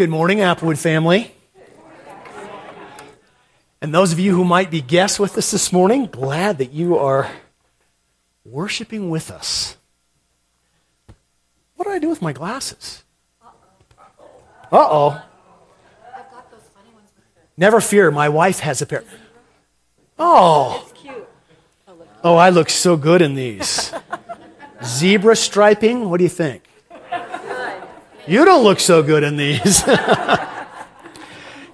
Good morning, Applewood family. And those of you who might be guests with us this morning, glad that you are worshiping with us. What do I do with my glasses? Uh oh. Never fear, my wife has a pair. Oh. Oh, I look so good in these. Zebra striping, what do you think? You don't look so good in these.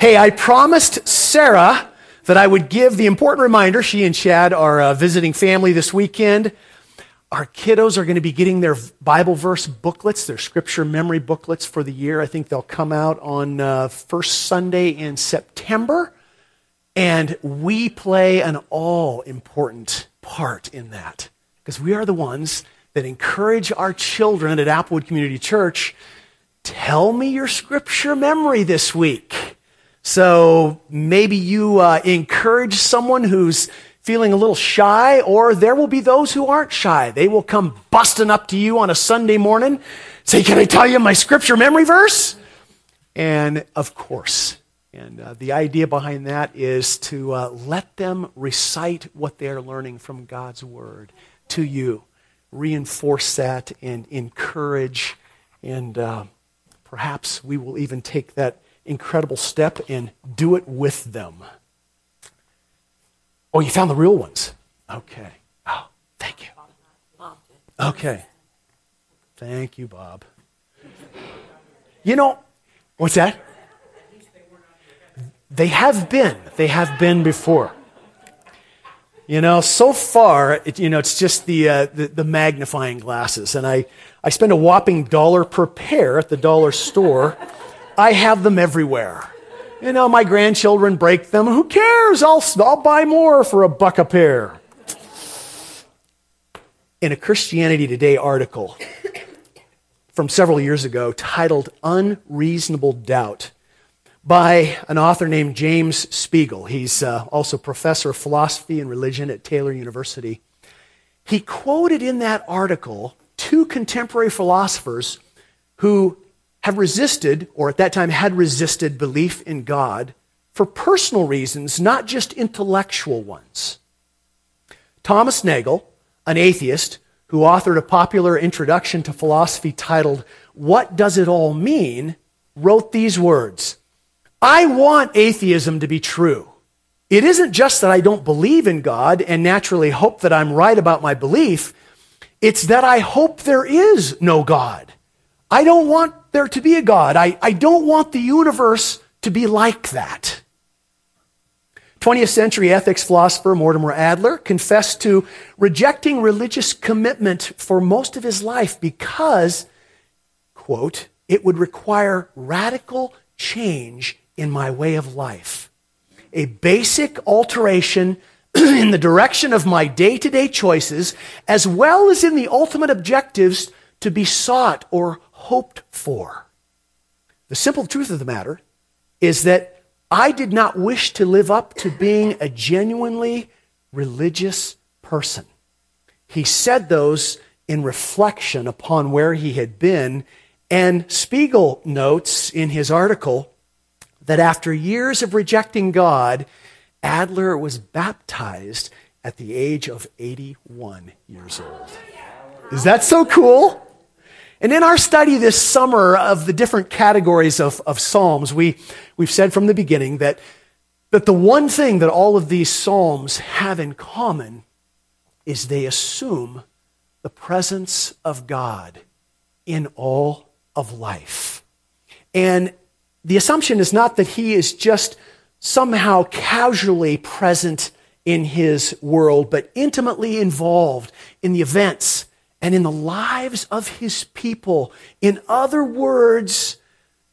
hey, I promised Sarah that I would give the important reminder. She and Chad are uh, visiting family this weekend. Our kiddos are going to be getting their Bible verse booklets, their scripture memory booklets for the year. I think they'll come out on uh, first Sunday in September. And we play an all important part in that because we are the ones that encourage our children at Applewood Community Church tell me your scripture memory this week. So maybe you uh, encourage someone who's feeling a little shy, or there will be those who aren't shy. They will come busting up to you on a Sunday morning, say, Can I tell you my scripture memory verse? And of course, and uh, the idea behind that is to uh, let them recite what they're learning from God's Word to you, reinforce that and encourage, and uh, perhaps we will even take that incredible step and do it with them. Oh, you found the real ones. Okay. Oh, thank you. Okay. Thank you, Bob. You know, what's that? They have been. They have been before. You know, so far, it, you know, it's just the, uh, the, the magnifying glasses, and I I spend a whopping dollar per pair at the dollar store. I have them everywhere. You know, my grandchildren break them. Who cares? I'll, I'll buy more for a buck a pair. In a Christianity Today article from several years ago titled Unreasonable Doubt by an author named James Spiegel. He's uh, also professor of philosophy and religion at Taylor University. He quoted in that article two contemporary philosophers who have resisted, or at that time had resisted, belief in God for personal reasons, not just intellectual ones. Thomas Nagel, an atheist who authored a popular introduction to philosophy titled, What Does It All Mean? wrote these words I want atheism to be true. It isn't just that I don't believe in God and naturally hope that I'm right about my belief. It's that I hope there is no God. I don't want there to be a God. I, I don't want the universe to be like that. 20th century ethics philosopher Mortimer Adler confessed to rejecting religious commitment for most of his life because, quote, it would require radical change in my way of life. A basic alteration in the direction of my day to day choices, as well as in the ultimate objectives to be sought or hoped for. The simple truth of the matter is that I did not wish to live up to being a genuinely religious person. He said those in reflection upon where he had been, and Spiegel notes in his article that after years of rejecting God, Adler was baptized at the age of 81 years old. Is that so cool? And in our study this summer of the different categories of, of Psalms, we, we've said from the beginning that, that the one thing that all of these Psalms have in common is they assume the presence of God in all of life. And the assumption is not that he is just somehow casually present in his world, but intimately involved in the events and in the lives of his people. In other words,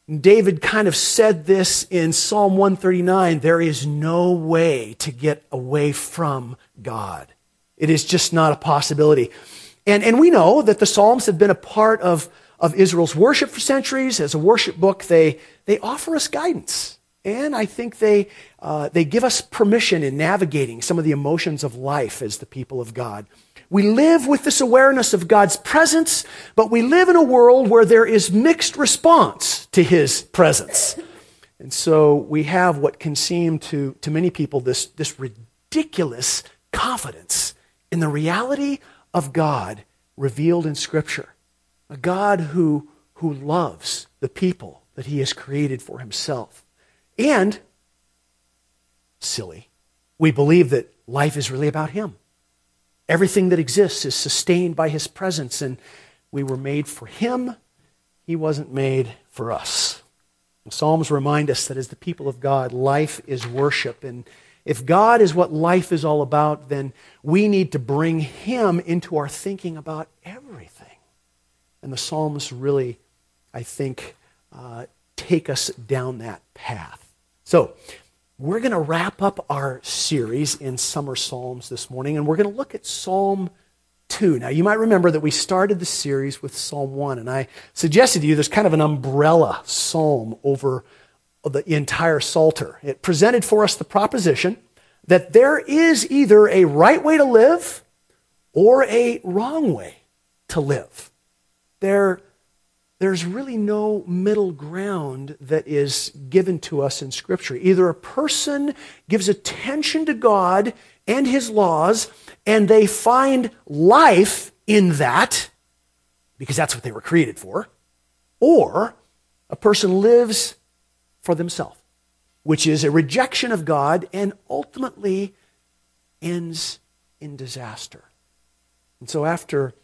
David kind of said this in Psalm 139 there is no way to get away from God. It is just not a possibility. And, and we know that the Psalms have been a part of of Israel's worship for centuries. As a worship book, they, they offer us guidance. And I think they, uh, they give us permission in navigating some of the emotions of life as the people of God. we live with this awareness of God's presence, but we live in a world where there is mixed response to his presence. And so we have what can seem to, to many people this, this ridiculous confidence in the reality of God revealed in Scripture. A God who, who loves the people that he has created for himself. And, silly, we believe that life is really about him. Everything that exists is sustained by his presence, and we were made for him. He wasn't made for us. The Psalms remind us that as the people of God, life is worship. And if God is what life is all about, then we need to bring him into our thinking about everything. And the Psalms really, I think, uh, take us down that path. So, we're going to wrap up our series in Summer Psalms this morning, and we're going to look at Psalm 2. Now, you might remember that we started the series with Psalm 1, and I suggested to you there's kind of an umbrella psalm over the entire Psalter. It presented for us the proposition that there is either a right way to live or a wrong way to live. There there's really no middle ground that is given to us in Scripture. Either a person gives attention to God and His laws, and they find life in that, because that's what they were created for, or a person lives for themselves, which is a rejection of God and ultimately ends in disaster. And so, after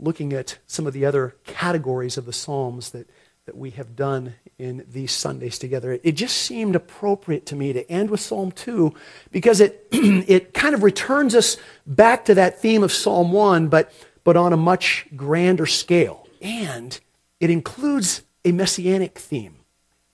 looking at some of the other categories of the Psalms that, that we have done in these Sundays together. It, just seemed appropriate to me to end with Psalm 2 because it, it kind of returns us back to that theme of Psalm 1, but, but on a much grander scale. And it includes a messianic theme,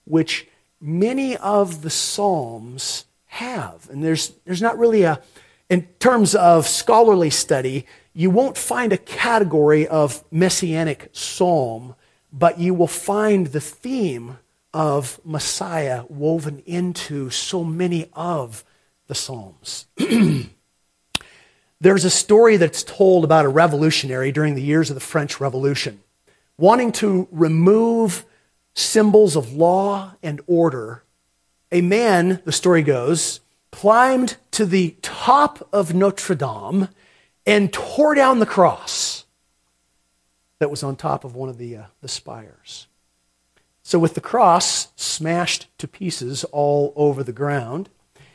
which many of the Psalms have. And there's, there's not really a, in terms of scholarly study, you won't find a category of messianic psalm, but you will find the theme of Messiah woven into so many of the Psalms. There's a story that's told about a revolutionary during the years of the French Revolution, wanting to remove symbols of law and order. A man, the story goes, climbed to the top of Notre Dame and tore down the cross that was on top of one of the, uh, the spires. So, with the cross smashed to pieces all over the ground,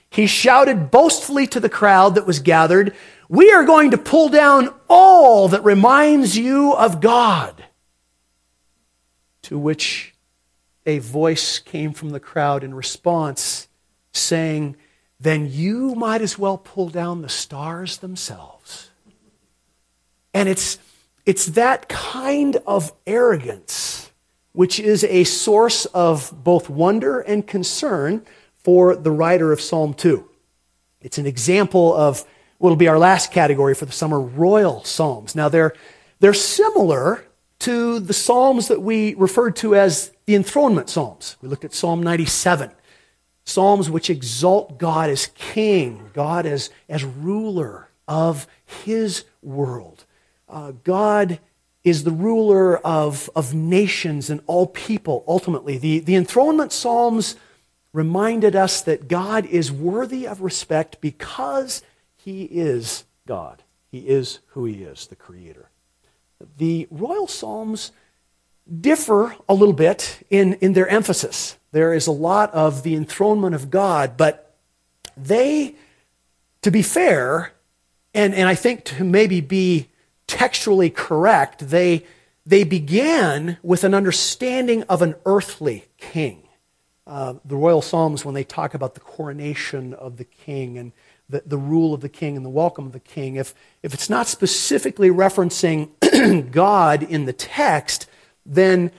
he shouted boastfully to the crowd that was gathered, We are going to pull down all that reminds you of God. To which a voice came from the crowd in response, saying, Then you might as well pull down the stars themselves. And it's, it's that kind of arrogance which is a source of both wonder and concern for the writer of Psalm 2. It's an example of what will be our last category for the summer royal psalms. Now, they're, they're similar to the psalms that we referred to as the enthronement psalms. We looked at Psalm 97. Psalms which exalt God as king, God as, as ruler of his world uh, God is the ruler of, of nations and all people, ultimately. The, the enthronement Psalms reminded us that God is worthy of respect because he is God. He is who he is, the Creator. The royal Psalms differ a little bit in, in their emphasis. There is a lot of the enthronement of God, but they, to be fair, and, and I think to maybe be textually correct, they, they began with an understanding of an earthly king. Uh, the royal psalms, when they talk about the coronation of the king and the, the rule of the king and the welcome of the king, if, if it's not specifically referencing God in the text, then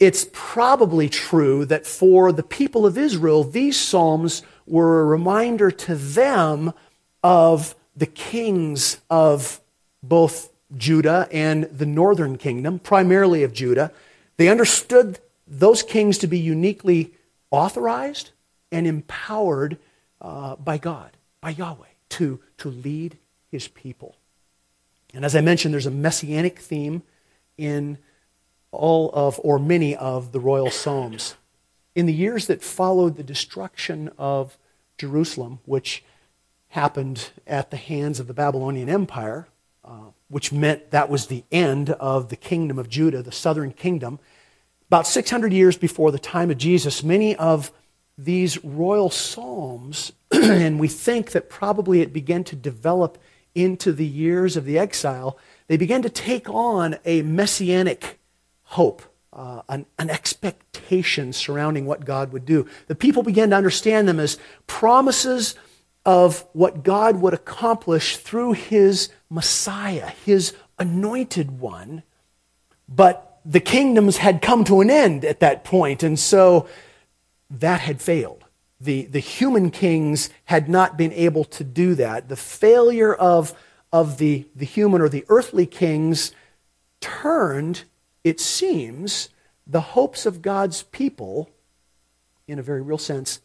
it's probably true that for the people of Israel, these psalms were a reminder to them of the kings of both Judah and the northern kingdom, primarily of Judah. They understood those kings to be uniquely authorized and empowered uh, by God, by Yahweh, to, to lead his people. And as I mentioned, there's a messianic theme in all of, or many of, the royal Psalms. In the years that followed the destruction of Jerusalem, which happened at the hands of the Babylonian Empire, uh, which meant that was the end of the kingdom of Judah, the southern kingdom. About 600 years before the time of Jesus, many of these royal psalms, and we think that probably it began to develop into the years of the exile, they began to take on a messianic hope, uh, an, an expectation surrounding what God would do. The people began to understand them as promises of what God would accomplish through his Messiah, his anointed one. But the kingdoms had come to an end at that point, and so that had failed. The, the human kings had not been able to do that. The failure of, of the, the human or the earthly kings turned, it seems, the hopes of God's people, in a very real sense,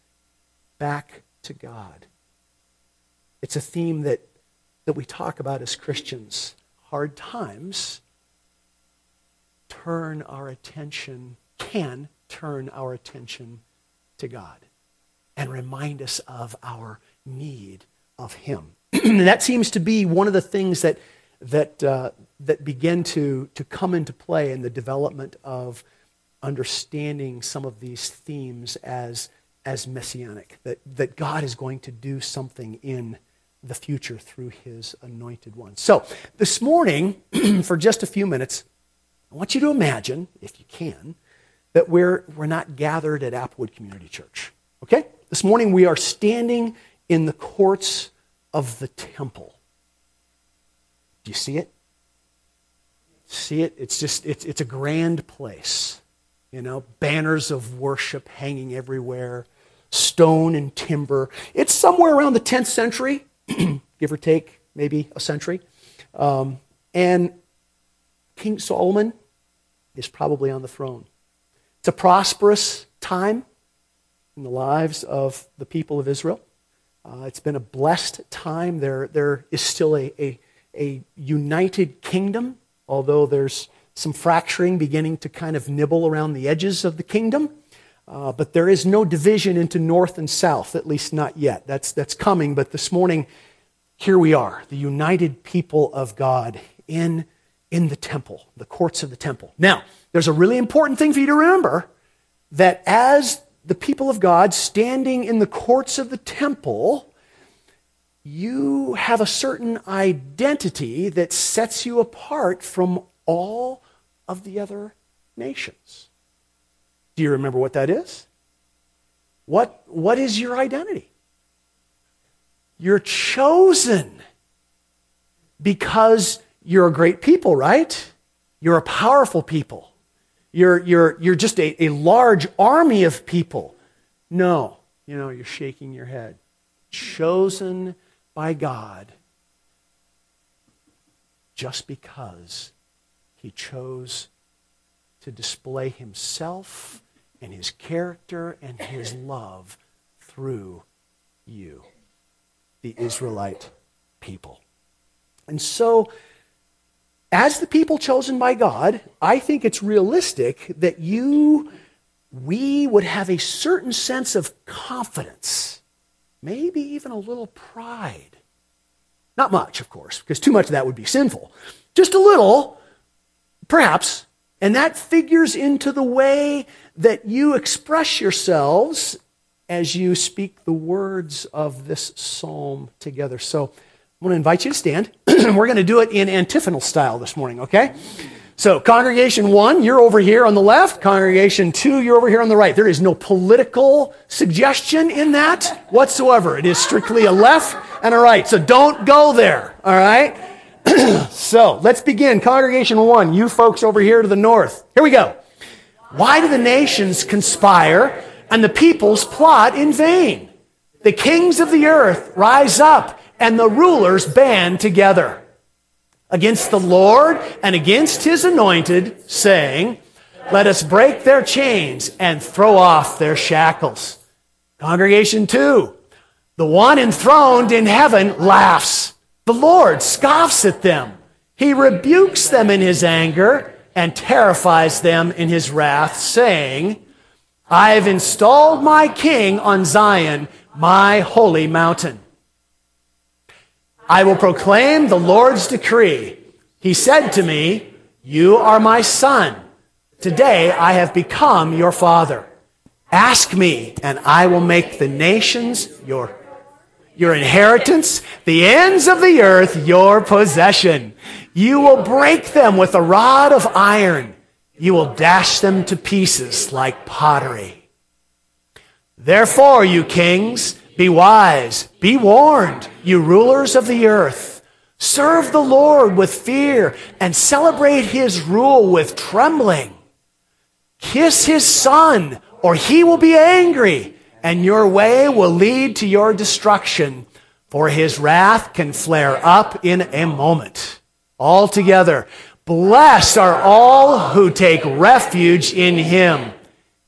back to God. It's a theme that, that we talk about as Christians. Hard times turn our attention, can turn our attention to God and remind us of our need of Him. that seems to be one of the things that, that, uh, that begin to, to come into play in the development of understanding some of these themes as, as messianic, that, that God is going to do something in the future through his anointed one. So, this morning, for just a few minutes, I want you to imagine, if you can, that we're, we're not gathered at Applewood Community Church. Okay? This morning we are standing in the courts of the temple. Do you see it? See it? It's just, it's, it's a grand place. You know, banners of worship hanging everywhere, stone and timber. It's somewhere around the 10th century, give or take maybe a century. Um, and King Solomon is probably on the throne. It's a prosperous time in the lives of the people of Israel. Uh, it's been a blessed time. There, there is still a, a, a united kingdom, although there's some fracturing beginning to kind of nibble around the edges of the kingdom. Uh, but there is no division into north and south, at least not yet. That's, that's coming. But this morning, here we are, the united people of God in, in the temple, the courts of the temple. Now, there's a really important thing for you to remember that as the people of God standing in the courts of the temple, you have a certain identity that sets you apart from all of the other nations. Do you remember what that is? What, what is your identity? You're chosen because you're a great people, right? You're a powerful people. You're, you're, you're just a, a large army of people. No, you know, you're shaking your head. Chosen by God just because he chose to display himself and his character and his love through you, the Israelite people. And so, as the people chosen by God, I think it's realistic that you, we would have a certain sense of confidence, maybe even a little pride. Not much, of course, because too much of that would be sinful. Just a little, perhaps, and that figures into the way that you express yourselves as you speak the words of this psalm together. So, I'm going to invite you to stand. We're going to do it in antiphonal style this morning, okay? So, congregation one, you're over here on the left. Congregation two, you're over here on the right. There is no political suggestion in that whatsoever. It is strictly a left and a right. So, don't go there, all right? so, let's begin. Congregation one, you folks over here to the north. Here we go. Why do the nations conspire and the peoples plot in vain? The kings of the earth rise up and the rulers band together against the Lord and against his anointed, saying, Let us break their chains and throw off their shackles. Congregation two, the one enthroned in heaven laughs. The Lord scoffs at them. He rebukes them in his anger and terrifies them in his wrath, saying, I have installed my king on Zion, my holy mountain. I will proclaim the Lord's decree. He said to me, You are my son. Today I have become your father. Ask me, and I will make the nations your, your inheritance, the ends of the earth your possession. You will break them with a rod of iron. You will dash them to pieces like pottery. Therefore, you kings, be wise, be warned, you rulers of the earth. Serve the Lord with fear and celebrate his rule with trembling. Kiss his son, or he will be angry, and your way will lead to your destruction, for his wrath can flare up in a moment. Altogether, blessed are all who take refuge in him.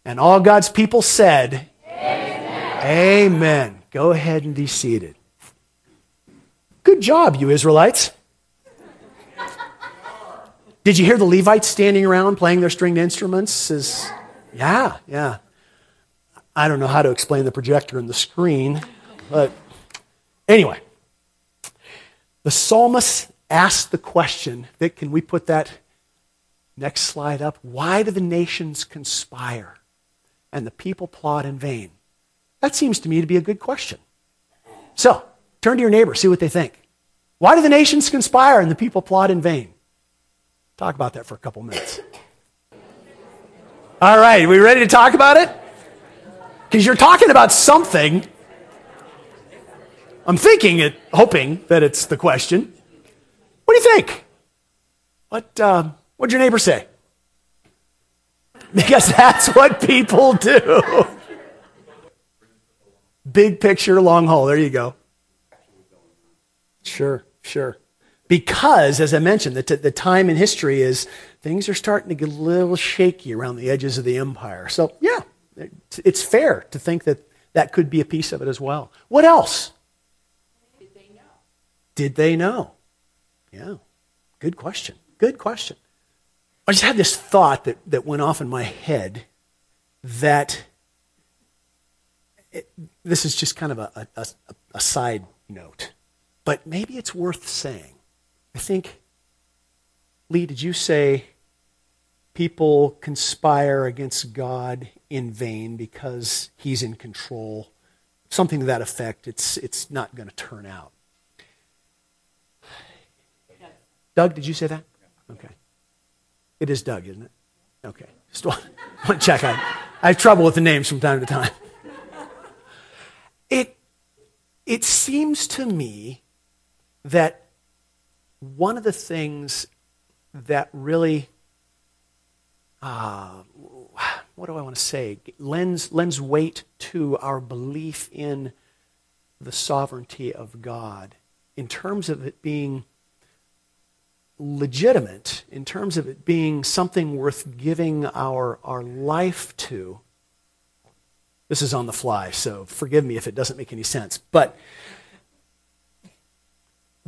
And all God's people said, Amen. Amen. Go ahead and be seated. Good job, you Israelites. Did you hear the Levites standing around playing their stringed instruments? Is, yeah, yeah. I don't know how to explain the projector and the screen, but anyway. The psalmist asked the question that can we put that next slide up? Why do the nations conspire and the people plot in vain? That seems to me to be a good question. So, turn to your neighbor, see what they think. Why do the nations conspire and the people plot in vain? Talk about that for a couple minutes. All right, we ready to talk about it? Because you're talking about something. I'm thinking it, hoping that it's the question. What do you think? What, uh, what'd your neighbor say? Because that's what people do. Big picture, long haul. There you go. Sure, sure. Because, as I mentioned, the, t- the time in history is things are starting to get a little shaky around the edges of the empire. So, yeah, it's fair to think that that could be a piece of it as well. What else? Did they know? Did they know? Yeah, good question. Good question. I just had this thought that, that went off in my head that it, this is just kind of a, a, a side note, but maybe it's worth saying. I think, Lee, did you say people conspire against God in vain because he's in control? Something to that effect. It's, it's not going to turn out. Doug, did you say that? Okay. It is Doug, isn't it? Okay. Just want, want to check. I, I have trouble with the names from time to time. It, it seems to me that one of the things that really, uh, what do I want to say, lends, lends weight to our belief in the sovereignty of God in terms of it being legitimate, in terms of it being something worth giving our, our life to, this is on the fly, so forgive me if it doesn't make any sense. But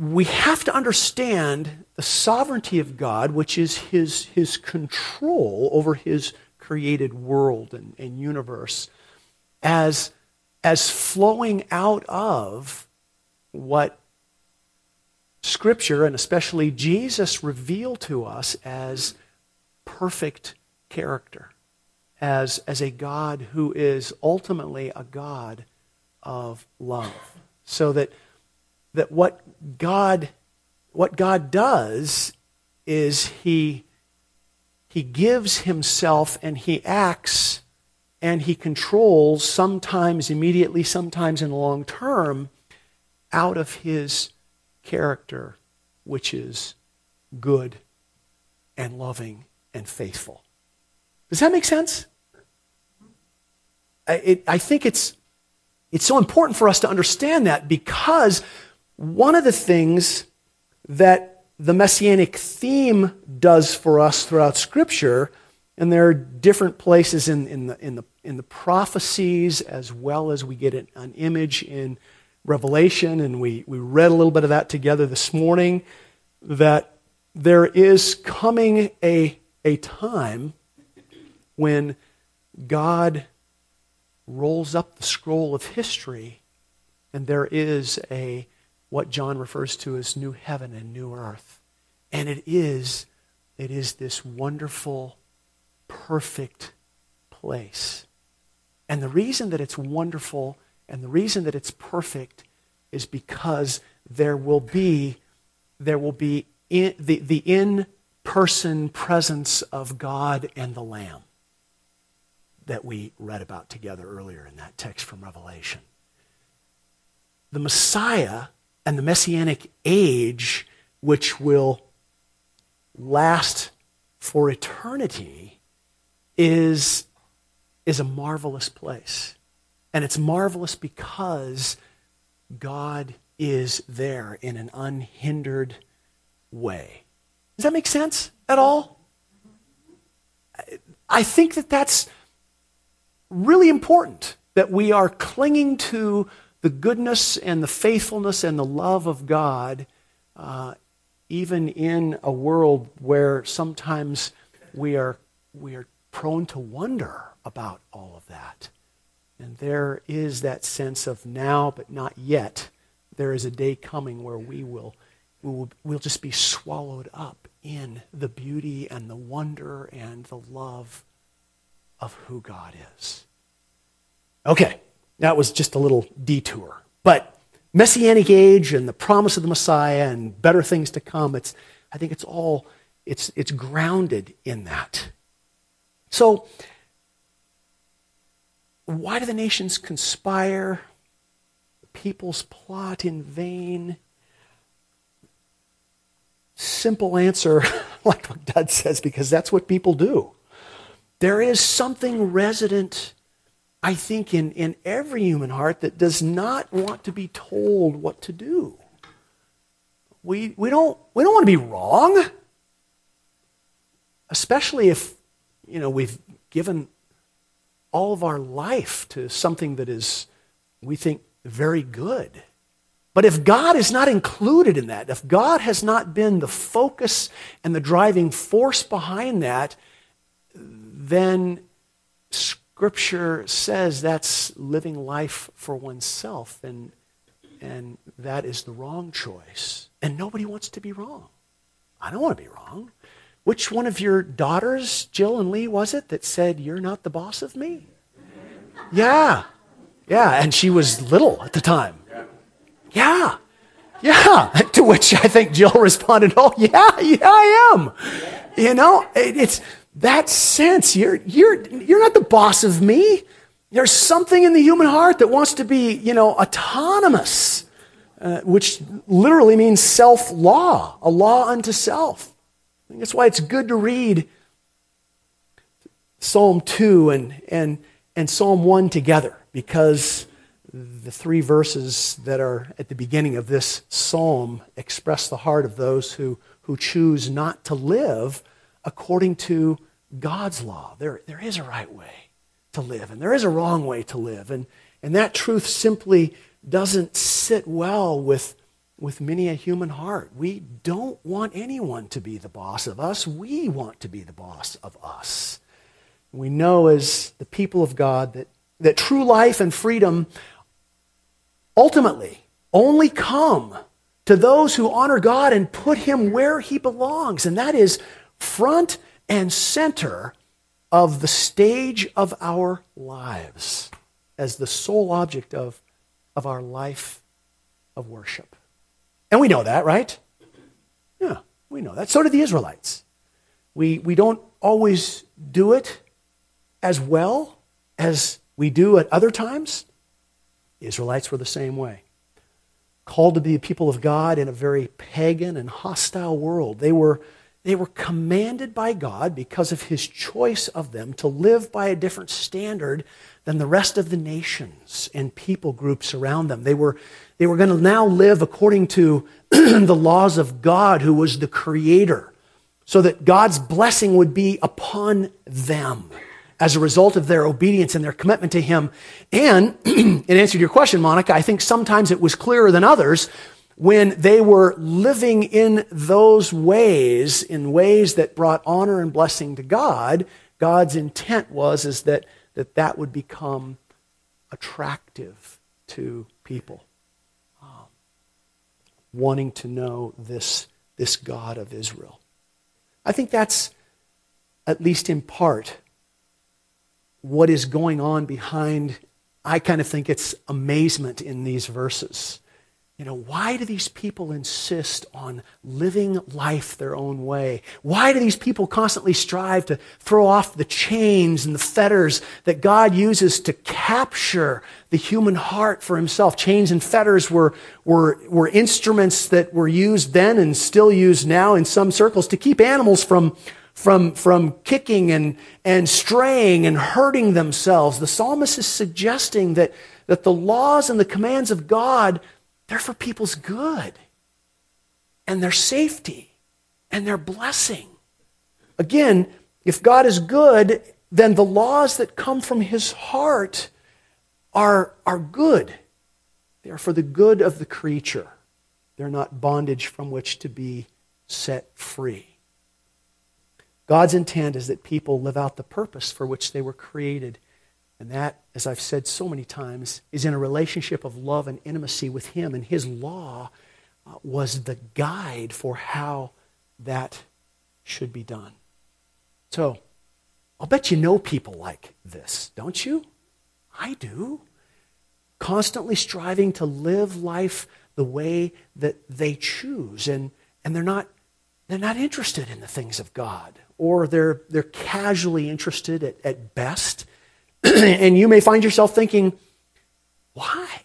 we have to understand the sovereignty of God, which is his, his control over his created world and, and universe, as, as flowing out of what Scripture, and especially Jesus, reveal to us as perfect character as, as a God who is ultimately a God of love. So that, that what God what God does is he, he gives himself and he acts and he controls, sometimes immediately, sometimes in the long term, out of his character, which is good and loving and faithful. Does that make sense? it, I think it's, it's so important for us to understand that because one of the things that the messianic theme does for us throughout Scripture, and there are different places in, in, the, in, the, in the prophecies as well as we get an, an image in Revelation, and we, we read a little bit of that together this morning, that there is coming a, a time when God rolls up the scroll of history and there is a what John refers to as new heaven and new earth. And it is it is this wonderful perfect place. And the reason that it's wonderful and the reason that it's perfect is because there will be there will be in, the, the in-person presence of God and the Lamb that we read about together earlier in that text from Revelation. The Messiah and the Messianic age, which will last for eternity, is, is a marvelous place. And it's marvelous because God is there in an unhindered way. Does that make sense at all? I think that that's really important that we are clinging to the goodness and the faithfulness and the love of God, uh, even in a world where sometimes we are, we are prone to wonder about all of that. And there is that sense of now, but not yet. There is a day coming where we will, we will we'll just be swallowed up in the beauty and the wonder and the love of who God is. Okay, that was just a little detour. But Messianic age and the promise of the Messiah and better things to come, it's, I think it's all, it's, it's grounded in that. So, why do the nations conspire? The peoples plot in vain. Simple answer, like what Doug says, because that's what people do. There is something resident, I think, in, in every human heart that does not want to be told what to do. We, we, don't, we don't want to be wrong, especially if you know, we've given all of our life to something that is, we think, very good. But if God is not included in that, if God has not been the focus and the driving force behind that, then Scripture says that's living life for oneself, and, and that is the wrong choice. And nobody wants to be wrong. I don't want to be wrong. Which one of your daughters, Jill and Lee, was it that said, You're not the boss of me? Yeah. Yeah. And she was little at the time. Yeah. Yeah. To which I think Jill responded, Oh, yeah, yeah, I am. You know, it's that sense. You're, you're, you're not the boss of me. There's something in the human heart that wants to be, you know, autonomous, uh, which literally means self law, a law unto self. That's why it's good to read Psalm 2 and, and, and Psalm 1 together, because the three verses that are at the beginning of this psalm express the heart of those who, who choose not to live according to God's law. There, there is a right way to live, and there is a wrong way to live. And, and that truth simply doesn't sit well with with many a human heart. We don't want anyone to be the boss of us. We want to be the boss of us. We know as the people of God that, that true life and freedom ultimately only come to those who honor God and put him where he belongs, and that is front and center of the stage of our lives as the sole object of, of our life of worship. And we know that, right? Yeah, we know that. So did the Israelites. We, we don't always do it as well as we do at other times. The Israelites were the same way. Called to be a people of God in a very pagan and hostile world. They were, they were commanded by God because of his choice of them to live by a different standard than the rest of the nations and people groups around them. They were, they were going to now live according to the laws of God, who was the creator, so that God's blessing would be upon them as a result of their obedience and their commitment to Him. And in answer to your question, Monica, I think sometimes it was clearer than others when they were living in those ways, in ways that brought honor and blessing to God, God's intent was is that that, that would become attractive to people um, wanting to know this, this God of Israel. I think that's, at least in part, what is going on behind, I kind of think it's amazement in these verses. You know, why do these people insist on living life their own way? Why do these people constantly strive to throw off the chains and the fetters that God uses to capture the human heart for himself? Chains and fetters were, were, were instruments that were used then and still used now in some circles to keep animals from, from, from kicking and, and straying and hurting themselves. The psalmist is suggesting that, that the laws and the commands of God they're for people's good and their safety and their blessing. Again, if God is good, then the laws that come from his heart are, are good. They are for the good of the creature. They're not bondage from which to be set free. God's intent is that people live out the purpose for which they were created and that, as I've said so many times, is in a relationship of love and intimacy with Him. And His law uh, was the guide for how that should be done. So, I'll bet you know people like this, don't you? I do. Constantly striving to live life the way that they choose. And, and they're, not, they're not interested in the things of God, or they're, they're casually interested at, at best and you may find yourself thinking, why?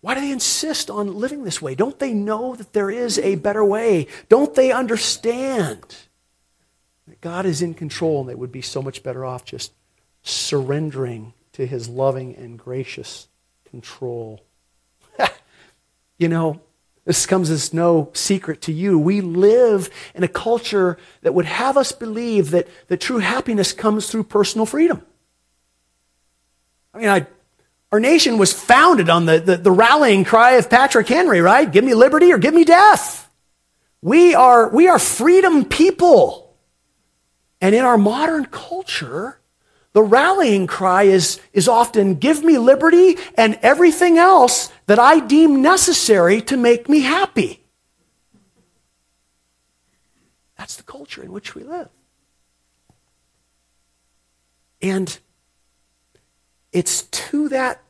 Why do they insist on living this way? Don't they know that there is a better way? Don't they understand that God is in control and they would be so much better off just surrendering to his loving and gracious control? you know, this comes as no secret to you. We live in a culture that would have us believe that, that true happiness comes through personal freedom. I mean, I, our nation was founded on the, the, the rallying cry of Patrick Henry, right? Give me liberty or give me death. We are, we are freedom people. And in our modern culture, the rallying cry is, is often give me liberty and everything else that I deem necessary to make me happy. That's the culture in which we live. And it's to that,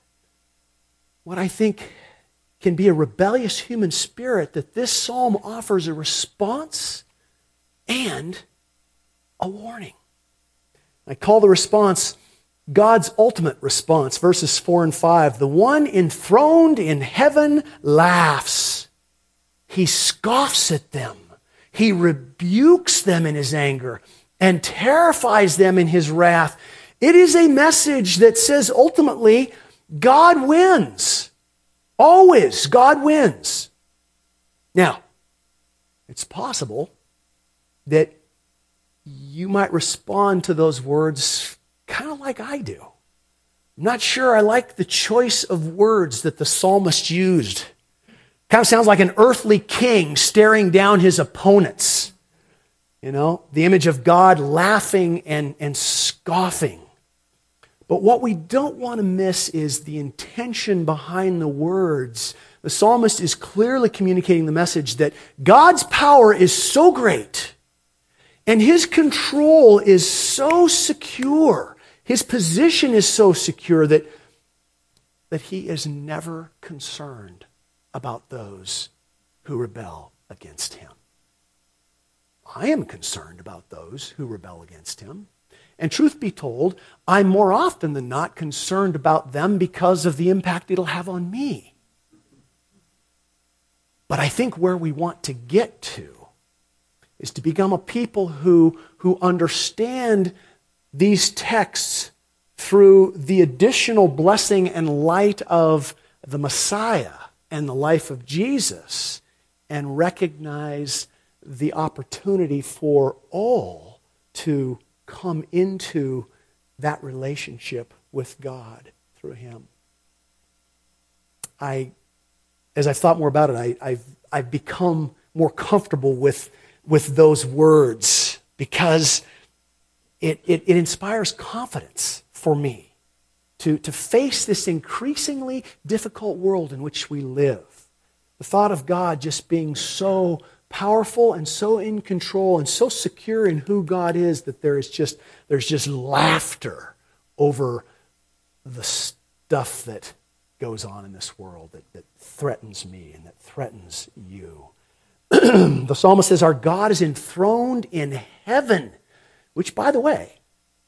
what I think can be a rebellious human spirit, that this psalm offers a response and a warning. I call the response God's ultimate response, verses 4 and 5. The one enthroned in heaven laughs. He scoffs at them. He rebukes them in his anger and terrifies them in his wrath. It is a message that says ultimately, God wins. Always, God wins. Now, it's possible that you might respond to those words kind of like I do. I'm not sure I like the choice of words that the psalmist used. Kind of sounds like an earthly king staring down his opponents. You know, the image of God laughing and, and scoffing. But what we don't want to miss is the intention behind the words. The psalmist is clearly communicating the message that God's power is so great and his control is so secure, his position is so secure that, that he is never concerned about those who rebel against him. I am concerned about those who rebel against him. And truth be told, I'm more often than not concerned about them because of the impact it'll have on me. But I think where we want to get to is to become a people who, who understand these texts through the additional blessing and light of the Messiah and the life of Jesus and recognize the opportunity for all to come into that relationship with God through Him. I as I've thought more about it, I, I've, I've become more comfortable with, with those words because it, it, it inspires confidence for me to, to face this increasingly difficult world in which we live. The thought of God just being so powerful and so in control and so secure in who God is that there is just, there's just laughter over the stuff that goes on in this world that, that threatens me and that threatens you. the psalmist says, Our God is enthroned in heaven, which, by the way,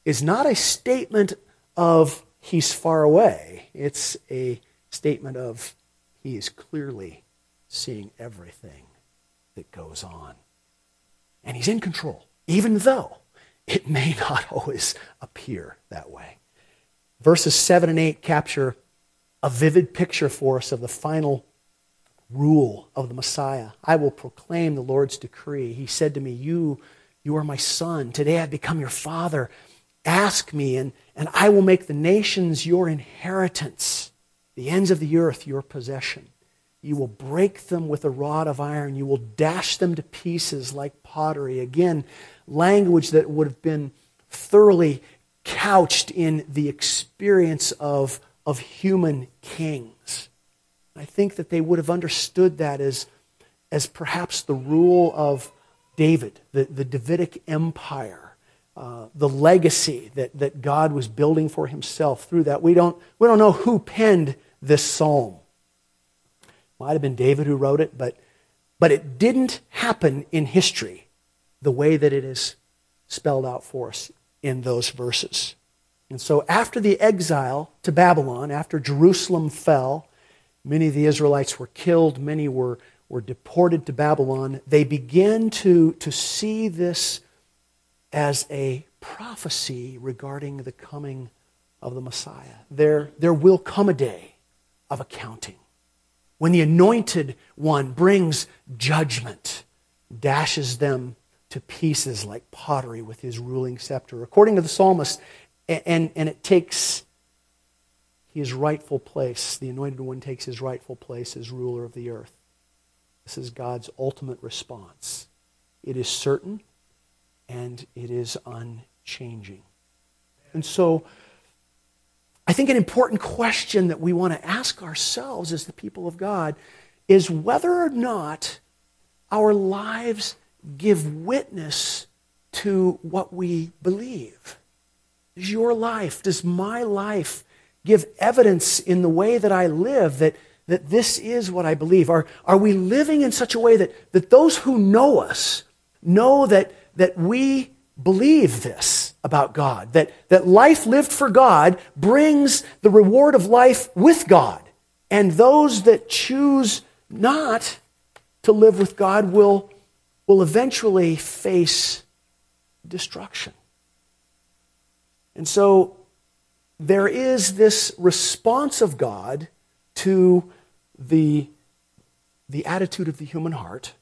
is not a statement of he's far away. It's a statement of he is clearly seeing everything that goes on. And he's in control, even though it may not always appear that way. Verses 7 and 8 capture a vivid picture for us of the final rule of the Messiah. I will proclaim the Lord's decree. He said to me, You, you are my son. Today I've become your father. Ask me, and, and I will make the nations your inheritance, the ends of the earth your possession. You will break them with a rod of iron. You will dash them to pieces like pottery. Again, language that would have been thoroughly couched in the experience of, of human kings. I think that they would have understood that as, as perhaps the rule of David, the, the Davidic Empire, uh, the legacy that, that God was building for himself through that. We don't, we don't know who penned this psalm. Might have been David who wrote it, but, but it didn't happen in history the way that it is spelled out for us in those verses. And so, after the exile to Babylon, after Jerusalem fell, many of the Israelites were killed, many were, were deported to Babylon. They began to, to see this as a prophecy regarding the coming of the Messiah. There, there will come a day of accounting when the anointed one brings judgment, dashes them to pieces like pottery with his ruling scepter. According to the psalmist, and, and it takes his rightful place, the anointed one takes his rightful place as ruler of the earth. This is God's ultimate response. It is certain and it is unchanging. And so, I think an important question that we want to ask ourselves as the people of God is whether or not our lives give witness to what we believe. Does your life, does my life give evidence in the way that I live that, that this is what I believe? Are, are we living in such a way that, that those who know us know that, that we believe this about God that, that life lived for God brings the reward of life with God. And those that choose not to live with God will, will eventually face destruction. And so there is this response of God to the, the attitude of the human heart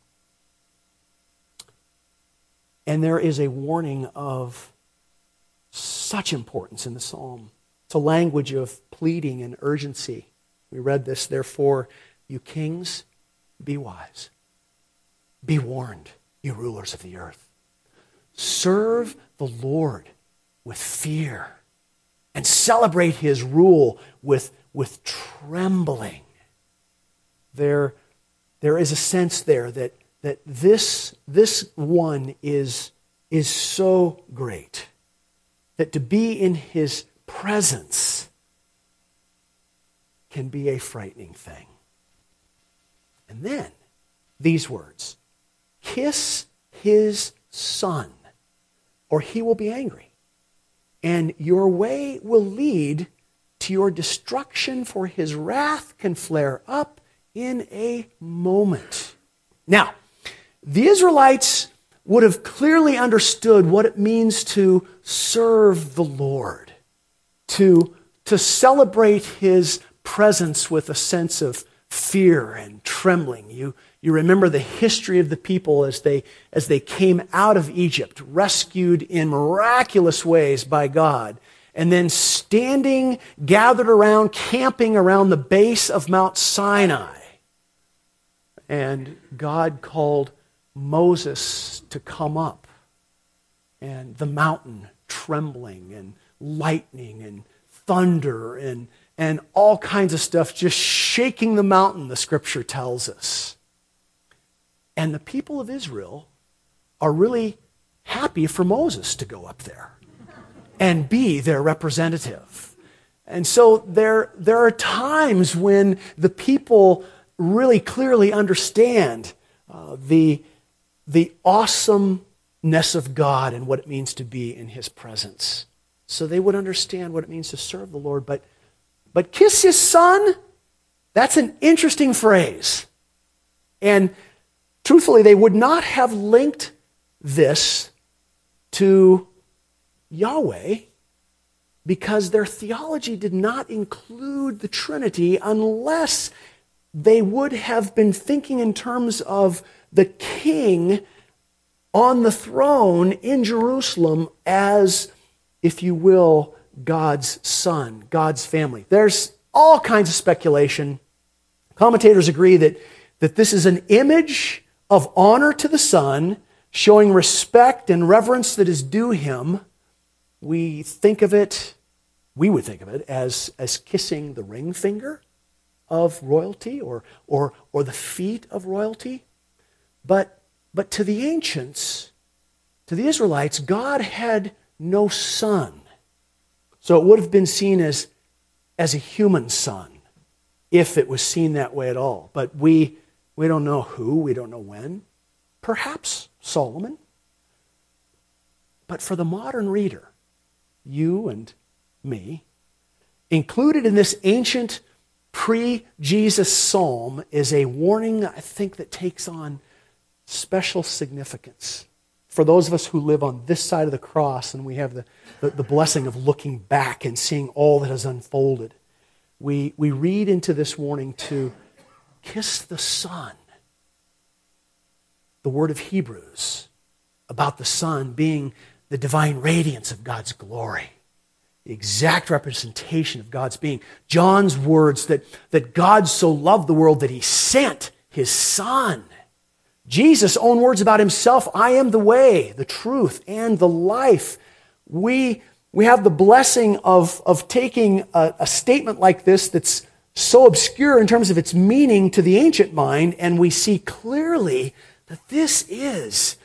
and there is a warning of such importance in the psalm. It's a language of pleading and urgency. We read this, therefore, you kings, be wise. Be warned, you rulers of the earth. Serve the Lord with fear and celebrate his rule with, with trembling. There, there is a sense there that that this, this one is, is so great that to be in his presence can be a frightening thing. And then these words kiss his son, or he will be angry. And your way will lead to your destruction, for his wrath can flare up in a moment. Now, the Israelites would have clearly understood what it means to serve the Lord, to, to celebrate his presence with a sense of fear and trembling. You, you remember the history of the people as they, as they came out of Egypt, rescued in miraculous ways by God, and then standing, gathered around, camping around the base of Mount Sinai and God called Moses to come up, and the mountain trembling, and lightning, and thunder, and, and all kinds of stuff just shaking the mountain, the scripture tells us. And the people of Israel are really happy for Moses to go up there and be their representative. And so there, there are times when the people really clearly understand uh, the, the awesomeness of God and what it means to be in His presence. So they would understand what it means to serve the Lord. But, but kiss His Son, that's an interesting phrase. And truthfully, they would not have linked this to Yahweh because their theology did not include the Trinity unless they would have been thinking in terms of the king on the throne in Jerusalem as, if you will, God's son, God's family. There's all kinds of speculation. Commentators agree that, that this is an image of honor to the Son, showing respect and reverence that is due him we think of it, we would think of it as, as kissing the ring finger of royalty or, or, or the feet of royalty. But, but to the ancients, to the Israelites, God had no son. So it would have been seen as, as a human son, if it was seen that way at all. But we, we don't know who, we don't know when. Perhaps Solomon. But for the modern reader, you and me. Included in this ancient pre Jesus psalm is a warning, I think, that takes on special significance. For those of us who live on this side of the cross and we have the, the, the blessing of looking back and seeing all that has unfolded, we, we read into this warning to kiss the Son. The word of Hebrews about the Son being the divine radiance of God's glory, the exact representation of God's being. John's words that, that God so loved the world that he sent his Son. Jesus' own words about himself I am the way, the truth, and the life. We, we have the blessing of, of taking a, a statement like this that's so obscure in terms of its meaning to the ancient mind, and we see clearly that this is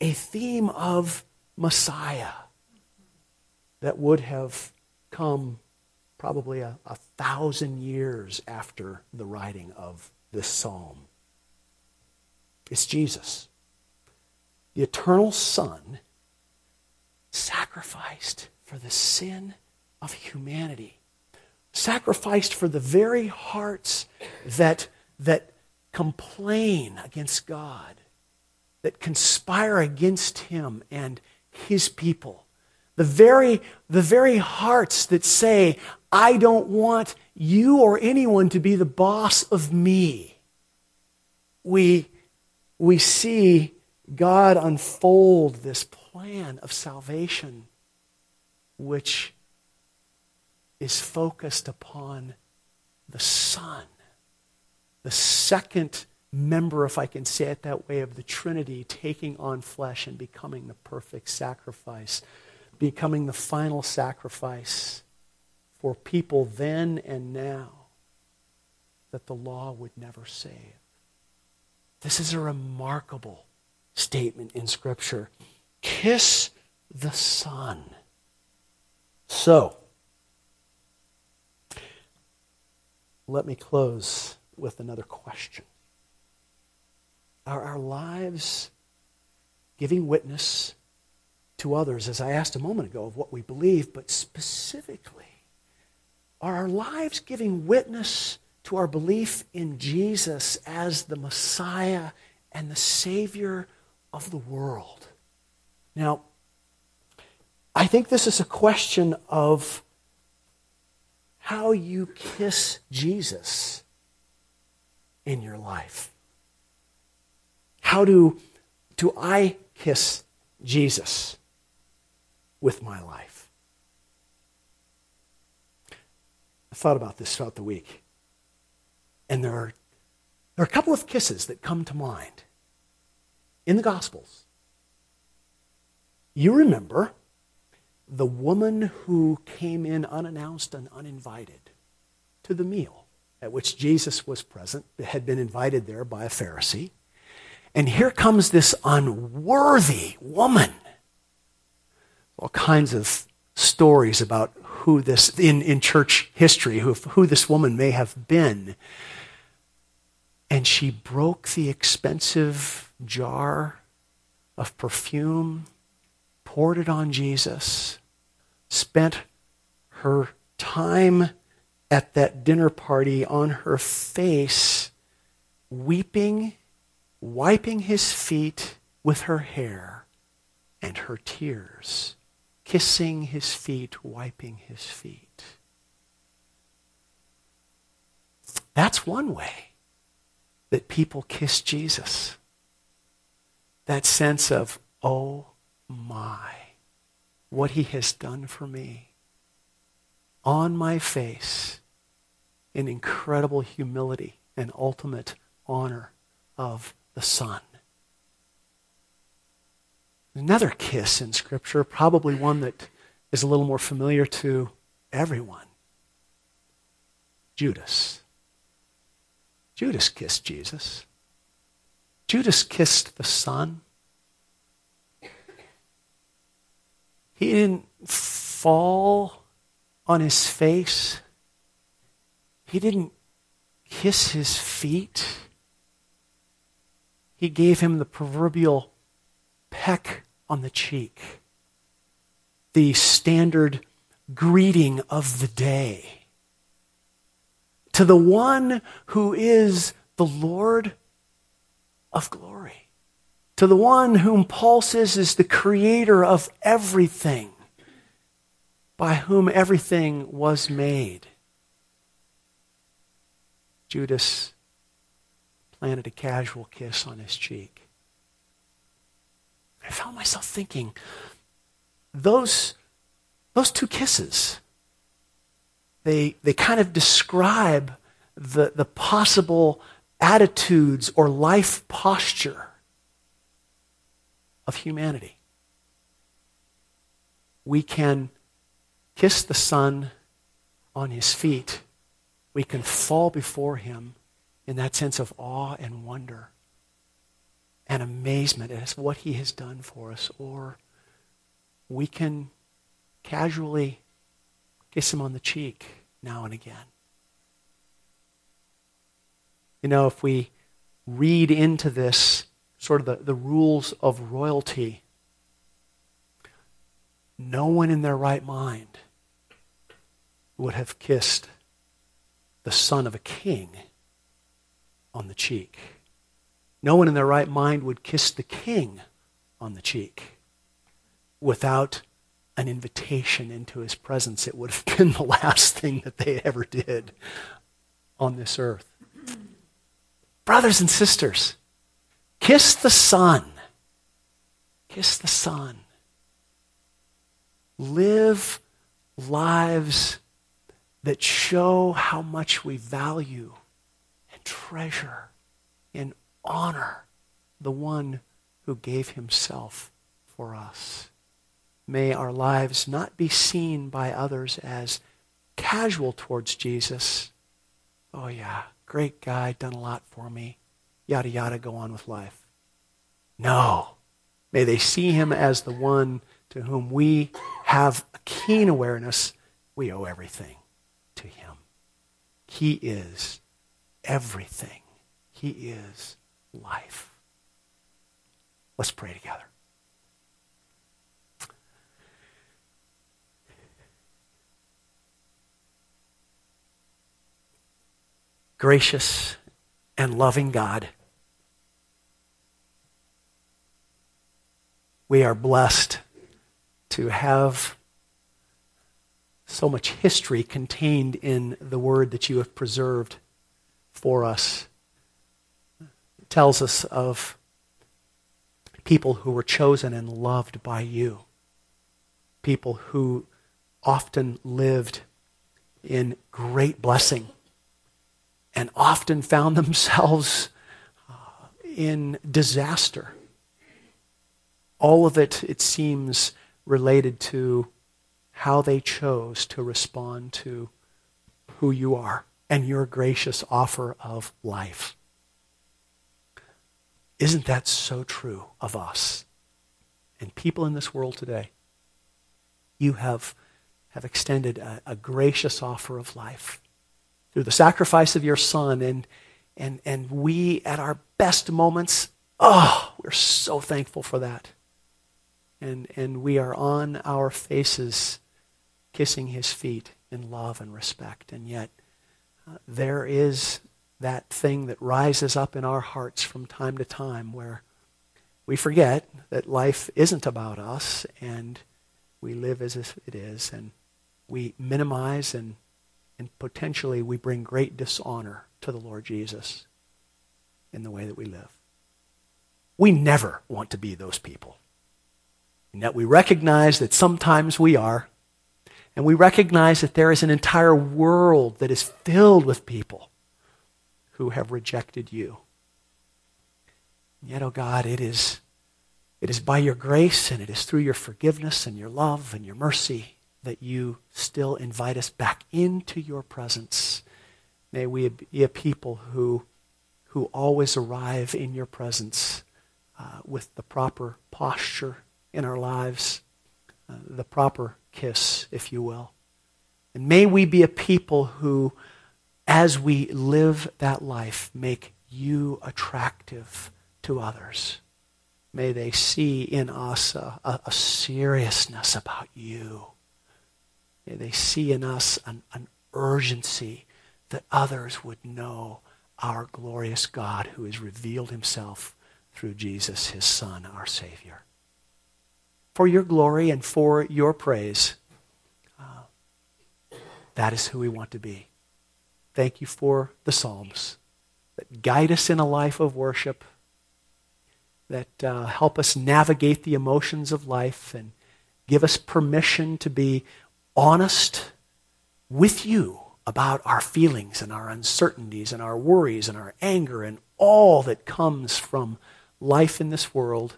a theme of Messiah that would have come probably a, a, thousand years after the writing of this psalm. It's Jesus, the eternal Son, sacrificed for the sin of humanity, sacrificed for the very hearts that, that complain against God, that conspire against Him and his people. The very, the very hearts that say, I don't want you or anyone to be the boss of me. We, we see God unfold this plan of salvation, which is focused upon the Son, the second member, if I can say it that way, of the Trinity taking on flesh and becoming the perfect sacrifice, becoming the final sacrifice for people then and now that the law would never save. This is a remarkable statement in Scripture. Kiss the Son. So, let me close with another question. Are our lives giving witness to others, as I asked a moment ago, of what we believe, but specifically, are our lives giving witness to our belief in Jesus as the Messiah and the Savior of the world? Now, I think this is a question of how you kiss Jesus in your life. How do, do I kiss Jesus with my life? I thought about this throughout the week. And there are, There are a couple of kisses that come to mind in the Gospels. You remember the woman who came in unannounced and uninvited to the meal at which Jesus was present, had been invited there by a Pharisee. And here comes this unworthy woman. All kinds of stories about who this, in, in church history, who, who this woman may have been. And she broke the expensive jar of perfume, poured it on Jesus, spent her time at that dinner party on her face, weeping, wiping his feet with her hair and her tears, kissing his feet, wiping his feet. That's one way that people kiss Jesus. That sense of, oh my, what he has done for me on my face in incredible humility and ultimate honor of the Son. Another kiss in Scripture, probably one that is a little more familiar to everyone Judas. Judas kissed Jesus. Judas kissed the Son. He didn't fall on his face. He didn't kiss his feet. He gave him the proverbial peck on the cheek, the standard greeting of the day. To the one who is the Lord of glory. To the one whom Paul says is the creator of everything by whom everything was made. Judas planted a casual kiss on his cheek. I found myself thinking, those, those two kisses, they, they kind of describe the, the possible attitudes or life posture of humanity. We can kiss the Son on his feet, we can fall before him in that sense of awe and wonder and amazement at what he has done for us. Or we can casually kiss him on the cheek now and again. You know, if we read into this sort of the, the rules of royalty, no one in their right mind would have kissed the son of a king on the cheek. No one in their right mind would kiss the king on the cheek without an invitation into his presence. It would have been the last thing that they ever did on this earth. Brothers and sisters, kiss the Son. Kiss the Son. Live lives that show how much we value and treasure and honor the one who gave himself for us. May our lives not be seen by others as casual towards Jesus. Oh, yeah, great guy, done a lot for me. Yada, yada, go on with life. No. May they see him as the one to whom we have a keen awareness we owe everything to him. He is everything. He is life. Let's pray together. Gracious and loving God, we are blessed to have so much history contained in the word that you have preserved for us. Tells us of people who were chosen and loved by you, people who often lived in great blessing and often found themselves uh, in disaster. All of it, it seems, related to how they chose to respond to who you are and your gracious offer of life. Isn't that so true of us and people in this world today? You have, have extended a, a gracious offer of life through the sacrifice of your Son, and, and, and we, at our best moments, oh, we're so thankful for that. And, and we are on our faces kissing his feet in love and respect. And yet, uh, there is that thing that rises up in our hearts from time to time where we forget that life isn't about us and we live as if it is and we minimize and, and potentially we bring great dishonor to the Lord Jesus in the way that we live. We never want to be those people. And yet we recognize that sometimes we are. And we recognize that there is an entire world that is filled with people who have rejected you. Yet, oh God, it is, it is by your grace and it is through your forgiveness and your love and your mercy that you still invite us back into your presence. May we be a people who, who always arrive in your presence uh, with the proper posture in our lives, uh, the proper kiss, if you will. And may we be a people who as we live that life, make you attractive to others. May they see in us a, a, a seriousness about you. May they see in us an, an urgency that others would know our glorious God who has revealed himself through Jesus, his Son, our Savior. For your glory and for your praise, uh, that is who we want to be. Thank you for the Psalms that guide us in a life of worship, that uh, help us navigate the emotions of life and give us permission to be honest with you about our feelings and our uncertainties and our worries and our anger and all that comes from life in this world.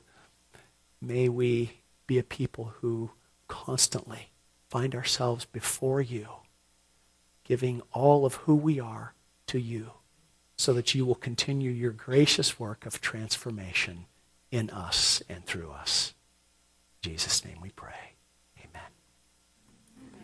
May we be a people who constantly find ourselves before you giving all of who we are to you so that you will continue your gracious work of transformation in us and through us. In Jesus' name we pray.